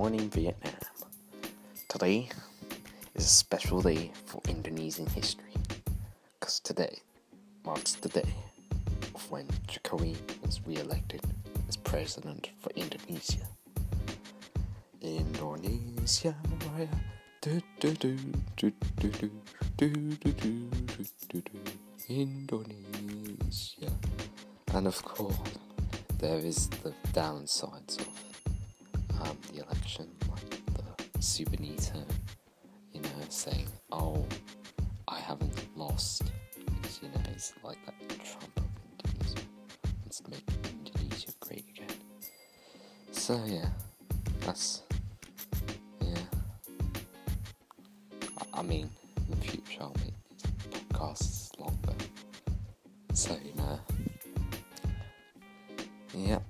morning, Vietnam. Today is a special day for Indonesian history, because today marks the day of when Jokowi was re-elected as president for Indonesia. Indonesia, do do do do do do do do do do do Indonesia, and of course there is the downsides of um, the election, like the Subanito, you know, saying, "Oh, I haven't lost," because you know it's like that Trump of Indonesia to make Indonesia great again. So yeah, that's yeah. I, I mean, in the future I'll make these podcasts longer, so you know. Yeah.